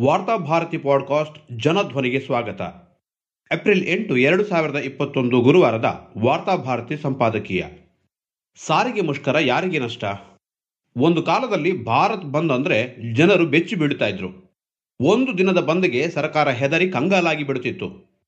Varthabharati podcast ಜನಧ್ವನಿಗೆ ಸ್ವಾಗತ. April ಎಂಟು, ಎರಡು ಸಾವಿರದ ಇಪ್ಪತ್ತೊಂದು ಗುರುವಾರದ ವಾರ್ತಾಭಾರತಿ ಸಂಪಾದಕೀಯ. ಸಾರಿಗೆ ಮುಷ್ಕರ ಯಾರಿಗೆ ನಷ್ಟ? ಒಂದು ಕಾಲದಲ್ಲಿ ಭಾರತ್ ಬಂದ್ ಅಂದ್ರೆ ಜನರು ಬೆಚ್ಚಿ ಬೀಳ್ತಾ ಇದ್ರು. ಒಂದು ದಿನದ ಬಂದ್ಗೆ ಸರ್ಕಾರ ಹೆದರಿ ಕಂಗಾಲಾಗಿ ಬಿಡುತ್ತಿತ್ತು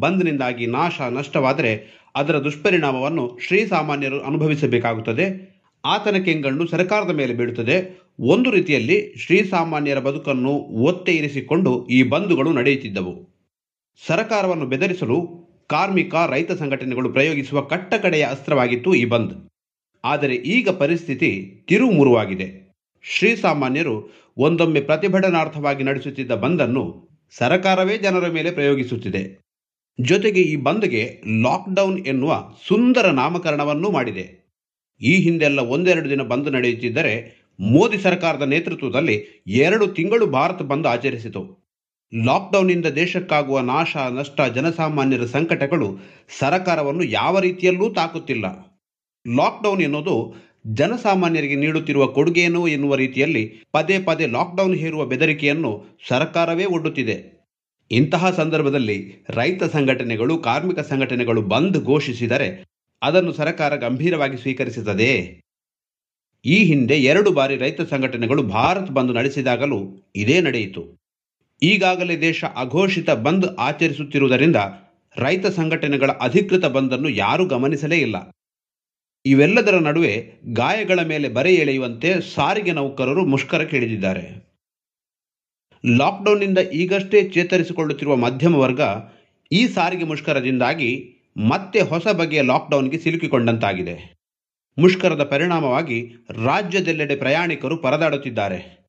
ಬಂದ್ನಿಂದಾಗಿ ನಾಶ ನಷ್ಟವಾದರೆ ಅದರ ದುಷ್ಪರಿಣಾಮವನ್ನು ಶ್ರೀಸಾಮಾನ್ಯರು ಅನುಭವಿಸಬೇಕಾಗುತ್ತದೆ. ಆತನ ಕೆಂಗಣ್ಣು ಸರ್ಕಾರದ ಮೇಲೆ ಬೀಳುತ್ತದೆ. ಒಂದು ರೀತಿಯಲ್ಲಿ ಶ್ರೀಸಾಮಾನ್ಯರ ಬದುಕನ್ನು ಒತ್ತೆ ಇರಿಸಿಕೊಂಡು ಈ ಬಂದುಗಳು ನಡೆಯುತ್ತಿದ್ದವು. ಸರಕಾರವನ್ನು ಬೆದರಿಸಲು ಕಾರ್ಮಿಕ, ರೈತ ಸಂಘಟನೆಗಳು ಪ್ರಯೋಗಿಸುವ ಕಟ್ಟಕಡೆಯ ಅಸ್ತ್ರವಾಗಿತ್ತು ಈ ಬಂದ್. ಆದರೆ ಈಗ ಪರಿಸ್ಥಿತಿ ತಿರುಮುರುವಾಗಿದೆ. ಶ್ರೀಸಾಮಾನ್ಯರು ಒಂದೊಮ್ಮೆ ಪ್ರತಿಭಟನಾರ್ಥವಾಗಿ ನಡೆಸುತ್ತಿದ್ದ ಬಂದನ್ನು ಸರಕಾರವೇ ಜನರ ಮೇಲೆ ಪ್ರಯೋಗಿಸುತ್ತಿದೆ. ಜೊತೆಗೆ ಈ ಬಂದ್ಗೆ ಲಾಕ್ಡೌನ್ ಎನ್ನುವ ಸುಂದರ ನಾಮಕರಣವನ್ನೂ ಮಾಡಿದೆ. ಈ ಹಿಂದೆಲ್ಲ ಒಂದೆರಡು ದಿನ ಬಂದ್ ನಡೆಯುತ್ತಿದ್ದರೆ ಮೋದಿ ಸರ್ಕಾರದ ನೇತೃತ್ವದಲ್ಲಿ ಎರಡು ತಿಂಗಳು ಭಾರತ ಬಂದ್ ಆಚರಿಸಿತು. ಲಾಕ್ಡೌನ್ನಿಂದ ದೇಶಕ್ಕಾಗುವ ನಾಶ, ನಷ್ಟ, ಜನಸಾಮಾನ್ಯರ ಸಂಕಟಗಳು ಸರಕಾರವನ್ನು ಯಾವ ರೀತಿಯಲ್ಲೂ ತಾಕುತ್ತಿಲ್ಲ. ಲಾಕ್ಡೌನ್ ಎನ್ನುವುದು ಜನಸಾಮಾನ್ಯರಿಗೆ ನೀಡುತ್ತಿರುವ ಕೊಡುಗೆಯನ್ನು ಎನ್ನುವ ರೀತಿಯಲ್ಲಿ ಪದೇ ಪದೇ ಲಾಕ್ಡೌನ್ ಹೇರುವ ಬೆದರಿಕೆಯನ್ನು ಸರ್ಕಾರವೇ ಒಡ್ಡುತ್ತಿದೆ. ಇಂತಹ ಸಂದರ್ಭದಲ್ಲಿ ರೈತ ಸಂಘಟನೆಗಳು, ಕಾರ್ಮಿಕ ಸಂಘಟನೆಗಳು ಬಂದ್ ಘೋಷಿಸಿದರೆ ಅದನ್ನು ಸರ್ಕಾರ ಗಂಭೀರವಾಗಿ ಸ್ವೀಕರಿಸುತ್ತದೆ ಈ ಹಿಂದೆ ಎರಡು ಬಾರಿ ರೈತ ಸಂಘಟನೆಗಳು ಭಾರತ್ ಬಂದ್ ನಡೆಸಿದಾಗಲೂ ಇದೇ ನಡೆಯಿತು. ಈಗಾಗಲೇ ದೇಶ ಅಘೋಷಿತ ಬಂದ್ ಆಚರಿಸುತ್ತಿರುವುದರಿಂದ ರೈತ ಸಂಘಟನೆಗಳ ಅಧಿಕೃತ ಬಂದನ್ನು ಯಾರೂ ಗಮನಿಸಲೇ ಇಲ್ಲ. ಇವೆಲ್ಲದರ ನಡುವೆ ಗಾಯಗಳ ಮೇಲೆ ಬರೆ ಎಳೆಯುವಂತೆ ಸಾರಿಗೆ ನೌಕರರು ಮುಷ್ಕರಕ್ಕಿಳಿದಿದ್ದಾರೆ ಲಾಕ್ಡೌನ್ನಿಂದ ಈಗಷ್ಟೇ ಚೇತರಿಸಿಕೊಳ್ಳುತ್ತಿರುವ ಮಧ್ಯಮ ವರ್ಗ ಈ ಸಾರಿಗೆ ಮುಷ್ಕರದಿಂದಾಗಿ ಮತ್ತೆ ಹೊಸ ಬಗೆಯ ಲಾಕ್ಡೌನ್ಗೆ ಸಿಲುಕಿಕೊಂಡಂತಾಗಿದೆ. ಮುಷ್ಕರದ ಪರಿಣಾಮವಾಗಿ ರಾಜ್ಯದೆಲ್ಲೆಡೆ ಪ್ರಯಾಣಿಕರು ಪರದಾಡುತ್ತಿದ್ದಾರೆ.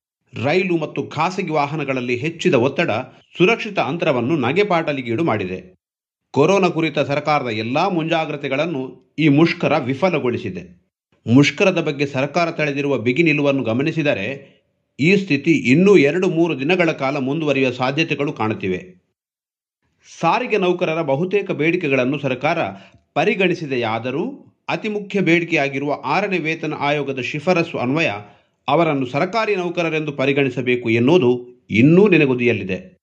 ರೈಲು ಮತ್ತು ಖಾಸಗಿ ವಾಹನಗಳಲ್ಲಿ ಹೆಚ್ಚಿದ ಒತ್ತಡ ಸುರಕ್ಷಿತ ಅಂತರವನ್ನು ನಗೆಪಾಟಲಿಗೀಡು ಮಾಡಿದೆ. ಕೊರೋನಾ ಕುರಿತ ಸರ್ಕಾರದ ಎಲ್ಲಾ ಮುಂಜಾಗ್ರತೆಗಳನ್ನು ಈ ಮುಷ್ಕರ ವಿಫಲಗೊಳಿಸಿದೆ. ಮುಷ್ಕರದ ಬಗ್ಗೆ ಸರ್ಕಾರ ತಳೆದಿರುವ ಬಿಗಿ ನಿಲುವನ್ನು ಗಮನಿಸಿದರೆ ಈ ಸ್ಥಿತಿ ಇನ್ನೂ ಎರಡು ಮೂರು ದಿನಗಳ ಕಾಲ ಮುಂದುವರಿಯುವ ಸಾಧ್ಯತೆಗಳು ಕಾಣುತ್ತಿವೆ. ಸಾರಿಗೆ ನೌಕರರ ಬಹುತೇಕ ಬೇಡಿಕೆಗಳನ್ನು ಸರ್ಕಾರ ಪರಿಗಣಿಸಿದೆಯಾದರೂ ಅತಿ ಮುಖ್ಯ ಬೇಡಿಕೆಯಾಗಿರುವ ಆರನೇ ವೇತನ ಆಯೋಗದ ಶಿಫಾರಸು ಅನ್ವಯ ಅವರನ್ನು ಸರಕಾರಿ ನೌಕರರೆಂದು ಪರಿಗಣಿಸಬೇಕು ಎನ್ನುವುದು ಇನ್ನೂ ನೆನೆಗುದಿಯಲ್ಲಿದೆ.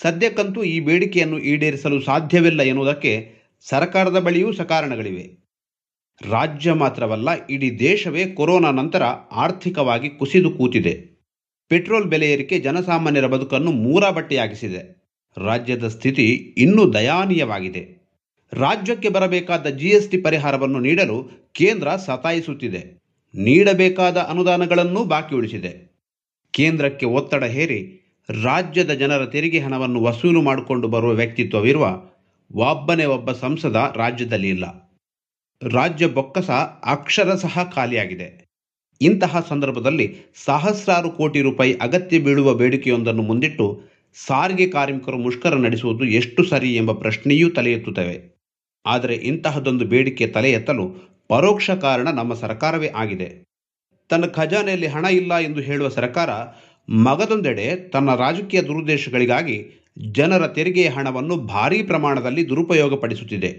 ಸದ್ಯಕ್ಕಂತೂ ಈ ಬೇಡಿಕೆಯನ್ನು ಈಡೇರಿಸಲು ಸಾಧ್ಯವಿಲ್ಲ ಎನ್ನುವುದಕ್ಕೆ ಸರ್ಕಾರದ ಬಳಿಯೂ ಸಕಾರಣಗಳಿವೆ. ರಾಜ್ಯ ಮಾತ್ರವಲ್ಲ, ಇಡೀ ದೇಶವೇ ಕೊರೋನಾ ನಂತರ ಆರ್ಥಿಕವಾಗಿ ಕುಸಿದು ಕೂತಿದೆ. ಪೆಟ್ರೋಲ್ ಬೆಲೆ ಏರಿಕೆ ಜನಸಾಮಾನ್ಯರ ಬದುಕನ್ನು ಮೂರಾಬಟ್ಟೆಯಾಗಿಸಿದೆ. ರಾಜ್ಯದ ಸ್ಥಿತಿ ಇನ್ನೂ ದಯಾನೀಯವಾಗಿದೆ. ರಾಜ್ಯಕ್ಕೆ ಬರಬೇಕಾದ ಜಿಎಸ್ಟಿ ಪರಿಹಾರವನ್ನು ನೀಡಲು ಕೇಂದ್ರ ಸತಾಯಿಸುತ್ತಿದೆ. ನೀಡಬೇಕಾದ ಅನುದಾನಗಳನ್ನೂ ಬಾಕಿ ಉಳಿಸಿದೆ. ಕೇಂದ್ರಕ್ಕೆ ಒತ್ತಡ ಹೇರಿ ರಾಜ್ಯದ ಜನರ ತೆರಿಗೆ ಹಣವನ್ನು ವಸೂಲು ಮಾಡಿಕೊಂಡು ಬರುವ ವ್ಯಕ್ತಿತ್ವವಿರುವ ಒಬ್ಬನೇ ಒಬ್ಬ ಸಂಸದ ರಾಜ್ಯದಲ್ಲಿ ಇಲ್ಲ. ರಾಜ್ಯ ಬೊಕ್ಕಸ ಅಕ್ಷರಶಃ ಖಾಲಿಯಾಗಿದೆ. ಇಂತಹ ಸಂದರ್ಭದಲ್ಲಿ ಸಹಸ್ರಾರು ಕೋಟಿ ರೂಪಾಯಿ ಅಗತ್ಯ ಬೀಳುವ ಬೇಡಿಕೆಯೊಂದನ್ನು ಮುಂದಿಟ್ಟು ಸಾರಿಗೆ ಕಾರ್ಮಿಕರು ಮುಷ್ಕರ ನಡೆಸುವುದು ಎಷ್ಟು ಸರಿ ಎಂಬ ಪ್ರಶ್ನೆಯೂ ತಲೆ ಎತ್ತುತ್ತವೆ ಆದರೆ ಇಂತಹದೊಂದು ಬೇಡಿಕೆ ತಲೆ ಎತ್ತಲು ಪರೋಕ್ಷ ಕಾರಣ ನಮ್ಮ ಸರ್ಕಾರವೇ ಆಗಿದೆ. ತನ್ನ ಖಜಾನೆಯಲ್ಲಿ ಹಣ ಇಲ್ಲ ಎಂದು ಹೇಳುವ ಸರ್ಕಾರ ಮಗದೊಂದೆಡೆ ತನ್ನ ರಾಜಕೀಯ ದುರುದ್ದೇಶಗಳಿಗಾಗಿ ಜನರ ತೆರಿಗೆಯ ಹಣವನ್ನು ಭಾರೀ ಪ್ರಮಾಣದಲ್ಲಿ ದುರುಪಯೋಗಪಡಿಸುತ್ತಿದೆ.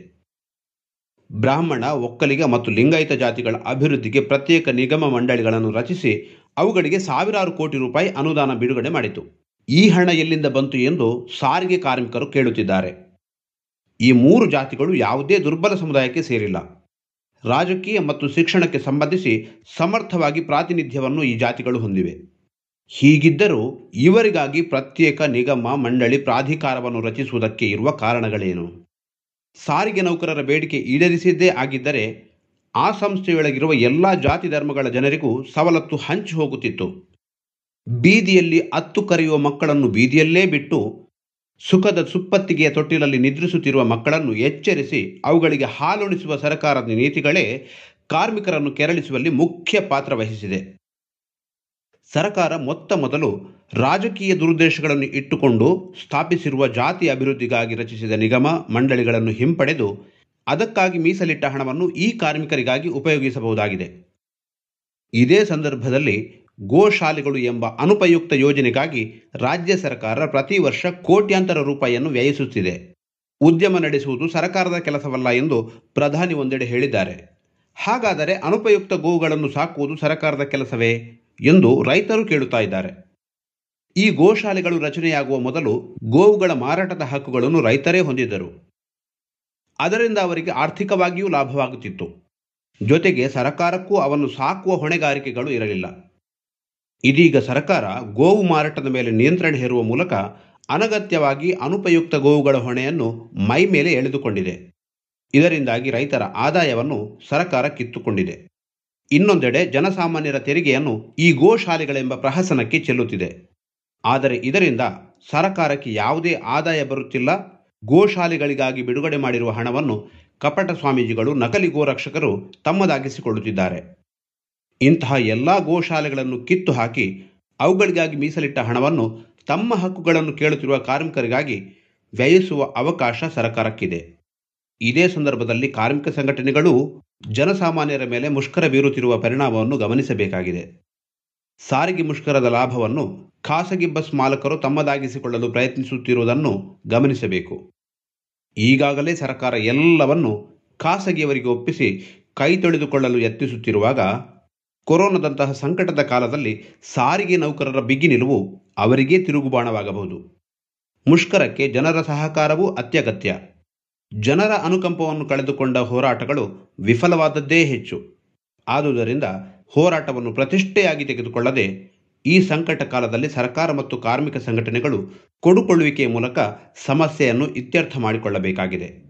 ಬ್ರಾಹ್ಮಣ, ಒಕ್ಕಲಿಗ ಮತ್ತು ಲಿಂಗಾಯತ ಜಾತಿಗಳ ಅಭಿವೃದ್ಧಿಗೆ ಪ್ರತ್ಯೇಕ ನಿಗಮ ಮಂಡಳಿಗಳನ್ನು ರಚಿಸಿ ಅವುಗಳಿಗೆ ಸಾವಿರಾರು ಕೋಟಿ ರೂಪಾಯಿ ಅನುದಾನ ಬಿಡುಗಡೆ ಮಾಡಿತು. ಈ ಹಣ ಎಲ್ಲಿಂದ ಬಂತು ಎಂದು ಸಾರಿಗೆ ಕಾರ್ಮಿಕರು ಕೇಳುತ್ತಿದ್ದಾರೆ. ಈ ಮೂರು ಜಾತಿಗಳು ಯಾವುದೇ ದುರ್ಬಲ ಸಮುದಾಯಕ್ಕೆ ಸೇರಿಲ್ಲ. ರಾಜಕೀಯ ಮತ್ತು ಶಿಕ್ಷಣಕ್ಕೆ ಸಂಬಂಧಿಸಿ ಸಮರ್ಥವಾಗಿ ಪ್ರಾತಿನಿಧ್ಯವನ್ನು ಈ ಜಾತಿಗಳು ಹೊಂದಿವೆ. ಹೀಗಿದ್ದರೂ ಇವರಿಗಾಗಿ ಪ್ರತ್ಯೇಕ ನಿಗಮ ಮಂಡಳಿ ಪ್ರಾಧಿಕಾರವನ್ನು ರಚಿಸುವುದಕ್ಕೆ ಇರುವ ಕಾರಣಗಳೇನು? ಸಾರಿಗೆ ನೌಕರರ ಬೇಡಿಕೆ ಈಡೇರಿಸಿದ್ದೇ ಆಗಿದ್ದರೆ ಆ ಸಂಸ್ಥೆಯೊಳಗಿರುವ ಎಲ್ಲ ಜಾತಿ ಧರ್ಮಗಳ ಜನರಿಗೂ ಸವಲತ್ತು ಹಂಚಿ ಹೋಗುತ್ತಿತ್ತು. ಬೀದಿಯಲ್ಲಿ ಅತ್ತು ಕರೆಯುವ ಮಕ್ಕಳನ್ನು ಬೀದಿಯಲ್ಲೇ ಬಿಟ್ಟು ಸುಖದ ಸುಪ್ಪತ್ತಿಗೆಯ ತೊಟ್ಟಿಲಲ್ಲಿ ನಿದ್ರಿಸುತ್ತಿರುವ ಮಕ್ಕಳನ್ನು ಎಚ್ಚರಿಸಿ ಅವುಗಳಿಗೆ ಹಾಲುಣಿಸುವ ಸರ್ಕಾರದ ನೀತಿಗಳೇ ಕಾರ್ಮಿಕರನ್ನು ಕೆರಳಿಸುವಲ್ಲಿ ಮುಖ್ಯ ಪಾತ್ರ ವಹಿಸಿದೆ. ಸರ್ಕಾರ ಮೊತ್ತ ಮೊದಲು ರಾಜಕೀಯ ದುರುದ್ದೇಶಗಳನ್ನು ಇಟ್ಟುಕೊಂಡು ಸ್ಥಾಪಿಸಿರುವ ಜಾತಿ ಅಭಿವೃದ್ಧಿಗಾಗಿ ರಚಿಸಿದ ನಿಗಮ ಮಂಡಳಿಗಳನ್ನು ಹಿಂಪಡೆದು ಅದಕ್ಕಾಗಿ ಮೀಸಲಿಟ್ಟ ಹಣವನ್ನು ಈ ಕಾರ್ಮಿಕರಿಗಾಗಿ ಉಪಯೋಗಿಸಬಹುದಾಗಿದೆ. ಇದೇ ಸಂದರ್ಭದಲ್ಲಿ ಗೋಶಾಲೆಗಳು ಎಂಬ ಅನುಪಯುಕ್ತ ಯೋಜನೆಗಾಗಿ ರಾಜ್ಯ ಸರ್ಕಾರ ಪ್ರತಿ ವರ್ಷ ಕೋಟ್ಯಾಂತರ ರೂಪಾಯಿಯನ್ನು ವ್ಯಯಿಸುತ್ತಿದೆ. ಉದ್ಯಮ ನಡೆಸುವುದು ಸರ್ಕಾರದ ಕೆಲಸವಲ್ಲ ಎಂದು ಪ್ರಧಾನಿ ಒಂದೆಡೆ ಹೇಳಿದ್ದಾರೆ. ಹಾಗಾದರೆ ಅನುಪಯುಕ್ತ ಗೋವುಗಳನ್ನು ಸಾಕುವುದು ಸರ್ಕಾರದ ಕೆಲಸವೇ ಎಂದು ರೈತರು ಕೇಳುತ್ತಾ ಇದ್ದಾರೆ. ಈ ಗೋಶಾಲೆಗಳು ರಚನೆಯಾಗುವ ಮೊದಲು ಗೋವುಗಳ ಮಾರಾಟದ ಹಕ್ಕುಗಳನ್ನು ರೈತರೇ ಹೊಂದಿದ್ದರು. ಅದರಿಂದ ಅವರಿಗೆ ಆರ್ಥಿಕವಾಗಿಯೂ ಲಾಭವಾಗುತ್ತಿತ್ತು. ಜೊತೆಗೆ ಸರಕಾರಕ್ಕೂ ಅವನ್ನು ಸಾಕುವ ಹೊಣೆಗಾರಿಕೆಗಳು ಇರಲಿಲ್ಲ. ಇದೀಗ ಸರ್ಕಾರ ಗೋವು ಮಾರಾಟದ ಮೇಲೆ ನಿಯಂತ್ರಣ ಹೇರುವ ಮೂಲಕ ಅನಗತ್ಯವಾಗಿ ಅನುಪಯುಕ್ತ ಗೋವುಗಳ ಹೊಣೆಯನ್ನು ಮೈ ಮೇಲೆ ಎಳೆದುಕೊಂಡಿದೆ. ಇದರಿಂದಾಗಿ ರೈತರ ಆದಾಯವನ್ನು ಸರ್ಕಾರ ಕಿತ್ತುಕೊಂಡಿದೆ. ಇನ್ನೊಂದೆಡೆ ಜನಸಾಮಾನ್ಯರ ತೆರಿಗೆಯನ್ನು ಈ ಗೋಶಾಲೆಗಳೆಂಬ ಪ್ರಹಸನಕ್ಕೆ ಚೆಲ್ಲುತ್ತಿದೆ. ಆದರೆ ಇದರಿಂದ ಸರಕಾರಕ್ಕೆ ಯಾವುದೇ ಆದಾಯ ಬರುತ್ತಿಲ್ಲ. ಗೋಶಾಲೆಗಳಿಗಾಗಿ ಬಿಡುಗಡೆ ಮಾಡಿರುವ ಹಣವನ್ನು ಕಪಟ ಸ್ವಾಮೀಜಿಗಳು ನಕಲಿ ಗೋರಕ್ಷಕರು ತಮ್ಮದಾಗಿಸಿಕೊಳ್ಳುತ್ತಿದ್ದಾರೆ. ಇಂತಹ ಎಲ್ಲ ಗೋಶಾಲೆಗಳನ್ನು ಕಿತ್ತು ಹಾಕಿ ಅವುಗಳಿಗಾಗಿ ಮೀಸಲಿಟ್ಟ ಹಣವನ್ನು ತಮ್ಮ ಹಕ್ಕುಗಳನ್ನು ಕೇಳುತ್ತಿರುವ ಕಾರ್ಮಿಕರಿಗಾಗಿ ವ್ಯಯಿಸುವ ಅವಕಾಶ ಸರ್ಕಾರಕ್ಕಿದೆ. ಇದೇ ಸಂದರ್ಭದಲ್ಲಿ ಕಾರ್ಮಿಕ ಸಂಘಟನೆಗಳು ಜನಸಾಮಾನ್ಯರ ಮೇಲೆ ಮುಷ್ಕರ ಬೀರುತ್ತಿರುವ ಪರಿಣಾಮವನ್ನು ಗಮನಿಸಬೇಕಾಗಿದೆ. ಸಾರಿಗೆ ಮುಷ್ಕರದ ಲಾಭವನ್ನು ಖಾಸಗಿ ಬಸ್ ಮಾಲಕರು ತಮ್ಮದಾಗಿಸಿಕೊಳ್ಳಲು ಪ್ರಯತ್ನಿಸುತ್ತಿರುವುದನ್ನು ಗಮನಿಸಬೇಕು. ಈಗಾಗಲೇ ಸರ್ಕಾರ ಎಲ್ಲವನ್ನು ಖಾಸಗಿಯವರಿಗೆ ಒಪ್ಪಿಸಿ ಕೈ ತೊಳೆದುಕೊಳ್ಳಲು ಯತ್ನಿಸುತ್ತಿರುವಾಗ ಕೊರೋನಾದಂತಹ ಸಂಕಟದ ಕಾಲದಲ್ಲಿ ಸಾರಿಗೆ ನೌಕರರ ಬಿಗಿ ನಿಲುವು ಅವರಿಗೇ ತಿರುಗುಬಾಣವಾಗಬಹುದು. ಮುಷ್ಕರಕ್ಕೆ ಜನರ ಸಹಕಾರವೂ ಅತ್ಯಗತ್ಯ. ಜನರ ಅನುಕಂಪವನ್ನು ಕಳೆದುಕೊಂಡ ಹೋರಾಟಗಳು ವಿಫಲವಾದದ್ದೇ ಹೆಚ್ಚು. ಆದುದರಿಂದ ಹೋರಾಟವನ್ನು ಪ್ರತಿಷ್ಠೆಯಾಗಿ ತೆಗೆದುಕೊಳ್ಳದೆ ಈ ಸಂಕಟ ಕಾಲದಲ್ಲಿ ಸರ್ಕಾರ ಮತ್ತು ಕಾರ್ಮಿಕ ಸಂಘಟನೆಗಳು ಕೊಡುಕೊಳ್ಳುವಿಕೆಯ ಮೂಲಕ ಸಮಸ್ಯೆಯನ್ನು ಇತ್ಯರ್ಥ ಮಾಡಿಕೊಳ್ಳಬೇಕಾಗಿದೆ.